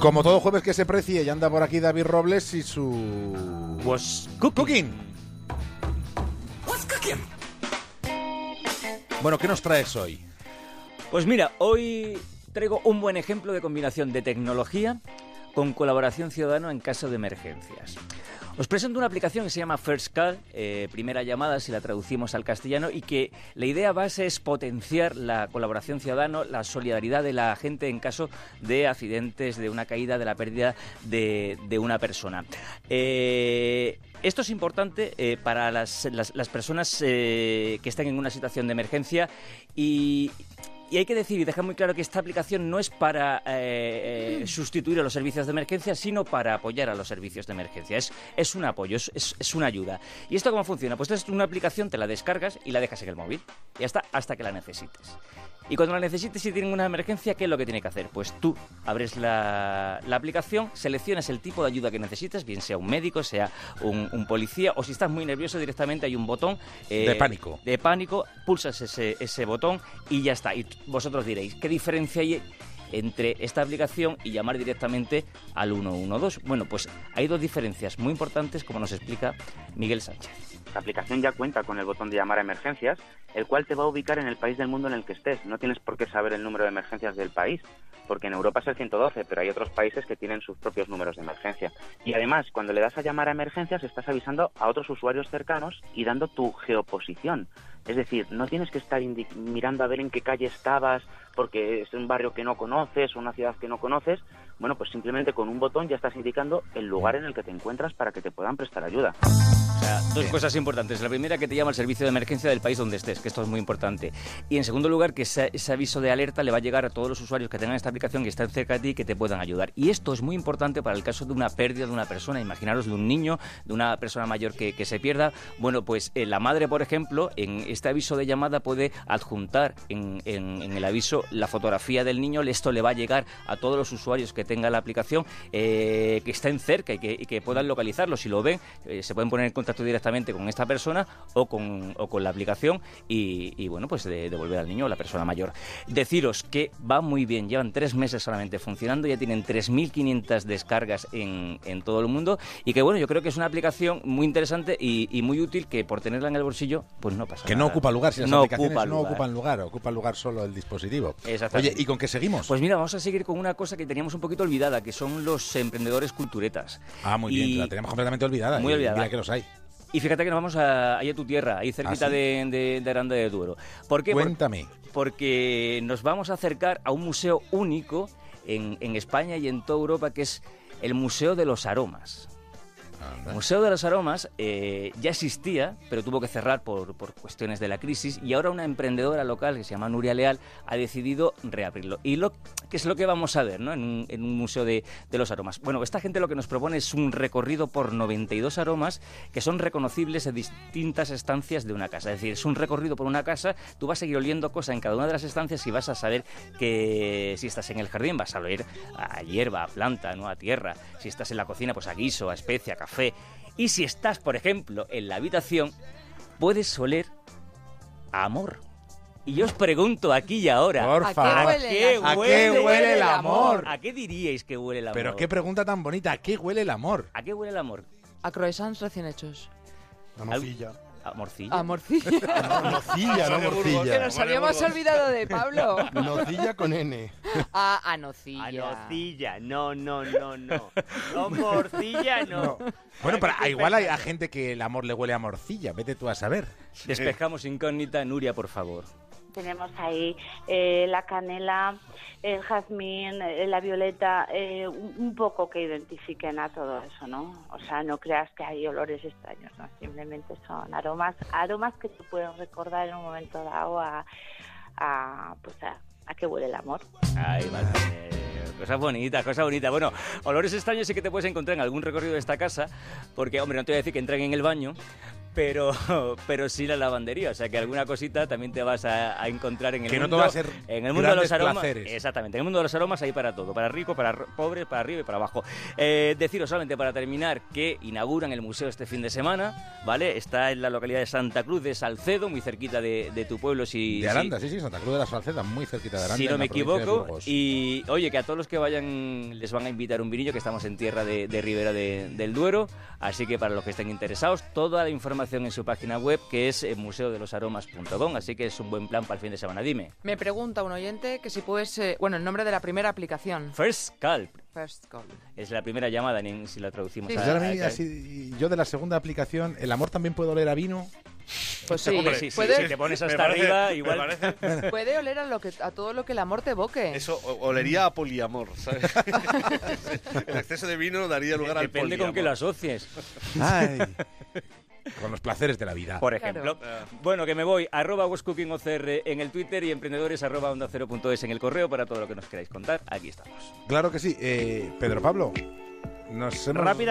Como todo jueves que se precie, ya anda por aquí David Robles y su... Was cooking. Bueno, ¿qué nos traes hoy? Pues mira, hoy traigo un buen ejemplo de combinación de tecnología con colaboración ciudadana en caso de emergencias. Os presento una aplicación que se llama First Call, eh, primera llamada si la traducimos al castellano, y que la idea base es potenciar la colaboración ciudadana, la solidaridad de la gente en caso de accidentes, de una caída, de la pérdida de, una persona. Eh, esto es importante eh, para las, las personas que están en una situación de emergencia y y hay que decir y dejar muy claro que esta aplicación no es para eh, eh, sustituir a los servicios de emergencia, sino para apoyar a los servicios de emergencia. Es, es un apoyo, es, es, una ayuda. ¿Y esto cómo funciona? Pues es una aplicación, te la descargas y la dejas en el móvil. Y hasta, hasta que la necesites. Y cuando la necesites y tienes una emergencia, ¿qué es lo que tiene que hacer? Pues tú abres la, la aplicación, seleccionas el tipo de ayuda que necesitas, bien sea un médico, sea un, policía, o si estás muy nervioso directamente hay un botón... Eh, de pánico. De pánico, pulsas ese, ese botón y ya está. Y vosotros diréis, ¿qué diferencia hay entre esta aplicación y llamar directamente al 112? Bueno, pues hay dos diferencias muy importantes, como nos explica Miguel Sánchez. La aplicación ya cuenta con el botón de llamar a emergencias, el cual te va a ubicar en el país del mundo en el que estés. No tienes por qué saber el número de emergencias del país, porque en Europa es el 112, pero hay otros países que tienen sus propios números de emergencia. Y además, cuando le das a llamar a emergencias, estás avisando a otros usuarios cercanos y dando tu geoposición. Es decir, no tienes que estar mirando a ver en qué calle estabas porque es un barrio que no conoces o una ciudad que no conoces. Bueno, pues simplemente con un botón ya estás indicando el lugar en el que te encuentras para que te puedan prestar ayuda. O sea, dos cosas importantes. La primera, que te llama el servicio de emergencia del país donde estés, que esto es muy importante. Y en segundo lugar, que ese, aviso de alerta le va a llegar a todos los usuarios que tengan esta aplicación, que están cerca de ti, que te puedan ayudar. Y esto es muy importante para el caso de una pérdida de una persona. Imaginaros de un niño, de una persona mayor que, se pierda. Bueno, pues eh, la madre, por ejemplo, en este aviso de llamada puede adjuntar en, el aviso la fotografía del niño. Esto le va a llegar a todos los usuarios que tengan la aplicación, eh, que estén cerca y que, puedan localizarlo. Si lo ven, eh, se pueden poner en contacto directamente con esta persona o con, o con la aplicación y, bueno, pues devolver al niño o la persona mayor. Deciros que va muy bien, llevan tres meses solamente funcionando, ya tienen 3.500 descargas en, en, todo el mundo y que bueno, yo creo que es una aplicación muy interesante y, muy útil que por tenerla en el bolsillo, pues no pasa que nada. no ocupa lugar, si las no aplicaciones no ocupan lugar, ocupa lugar solo el dispositivo. Oye, ¿y con qué seguimos? Pues mira, vamos a seguir con una cosa que teníamos un poquito olvidada, que son los emprendedores culturetas. Ah, muy bien, la teníamos completamente olvidada. Muy olvidada. Mira que los hay. Y fíjate que nos vamos a, ahí a tu tierra, ahí cerquita ¿Ah, de, de, Aranda de Duero. ¿Por qué? Cuéntame. porque nos vamos a acercar a un museo único en, en España y en toda Europa, que es el Museo de los Aromas. El Museo de los Aromas eh, ya existía, pero tuvo que cerrar por, cuestiones de la crisis y ahora una emprendedora local que se llama Nuria Leal ha decidido reabrirlo. ¿Y lo, qué es lo que vamos a ver en, un, Museo de, los Aromas? Bueno, esta gente lo que nos propone es un recorrido por 92 aromas que son reconocibles en distintas estancias de una casa. Es decir, es un recorrido por una casa, tú vas a seguir oliendo cosas en cada una de las estancias y vas a saber que si estás en el jardín vas a oler a hierba, a planta, ¿no? a tierra. Si estás en la cocina, pues a guiso, a especia, a café Y si estás, por ejemplo, en la habitación, puedes oler amor. Y yo os pregunto aquí y ahora, ¿A qué huele, el amor? ¿A qué diríais que huele el amor? Pero qué pregunta tan bonita, ¿a qué huele el amor? ¿A qué huele el amor? A croissants recién hechos. A morcilla. ¿A morcilla? A morcilla. A nocilla, no morcilla. Que nos habíamos olvidado de Pablo. Nocilla con N. Ah, a nocilla. A nocilla. No, no, no, no. No, morcilla, no. Bueno, pero igual hay a gente que el amor le huele a morcilla. Vete tú a saber. Despejamos incógnita. Nuria, por favor. Tenemos ahí eh, la canela, el jazmín, eh, la violeta, eh, un poco que identifiquen a todo eso, ¿no? O sea, no creas que hay olores extraños, ¿no? Simplemente son aromas, aromas que te pueden recordar en un momento dado a, a pues a, a qué huele el amor. Ay, vale. Cosa bonita, cosa bonita. Bueno, olores extraños sí que te puedes encontrar en algún recorrido de esta casa, porque, hombre, no te voy a decir que entren en el baño, pero, pero sí la lavandería. O sea que alguna cosita también te vas a, encontrar en el que mundo. no te va a ser en el mundo de los aromas. Placeres. Exactamente. En el mundo de los aromas hay para todo. Para rico, para pobre, para arriba y para abajo. Eh, deciros solamente para terminar que inauguran el museo este fin de semana. ¿Vale? Está en la localidad de Santa Cruz de Salcedo, muy cerquita de, tu pueblo. Si, de Aranda, sí, sí, Santa Cruz de la Salceda, muy cerquita de Aranda. Si no me equivoco. Y oye, que a todos los que vayan les van a invitar un vinillo, que estamos en tierra de, Ribera del Duero. Así que para los que estén interesados, toda la información en su página web, que es eh, museodelosaromas.com. Así que es un buen plan para el fin de semana. Dime. Me pregunta un oyente que si puedes. Eh, bueno, el nombre de la primera aplicación. First Call. First Call. Es la primera llamada, si la traducimos. a, yo de la segunda aplicación, ¿el amor también puede oler a vino? Pues sí, sí, si te pones hasta arriba, igual. Puede oler a, lo que, a todo lo que el amor te evoque. Eso olería a poliamor, ¿sabes? el exceso de vino daría lugar al Depende con qué lo asocies. Ay. Con los placeres de la vida. Por ejemplo. Bueno, que me voy. Arroba OCR en el Twitter y emprendedores arroba onda cero punto es en el correo para todo lo que nos queráis contar. Aquí estamos. Claro que sí. Eh, Pedro Pablo, nos hemos... Rápidamente.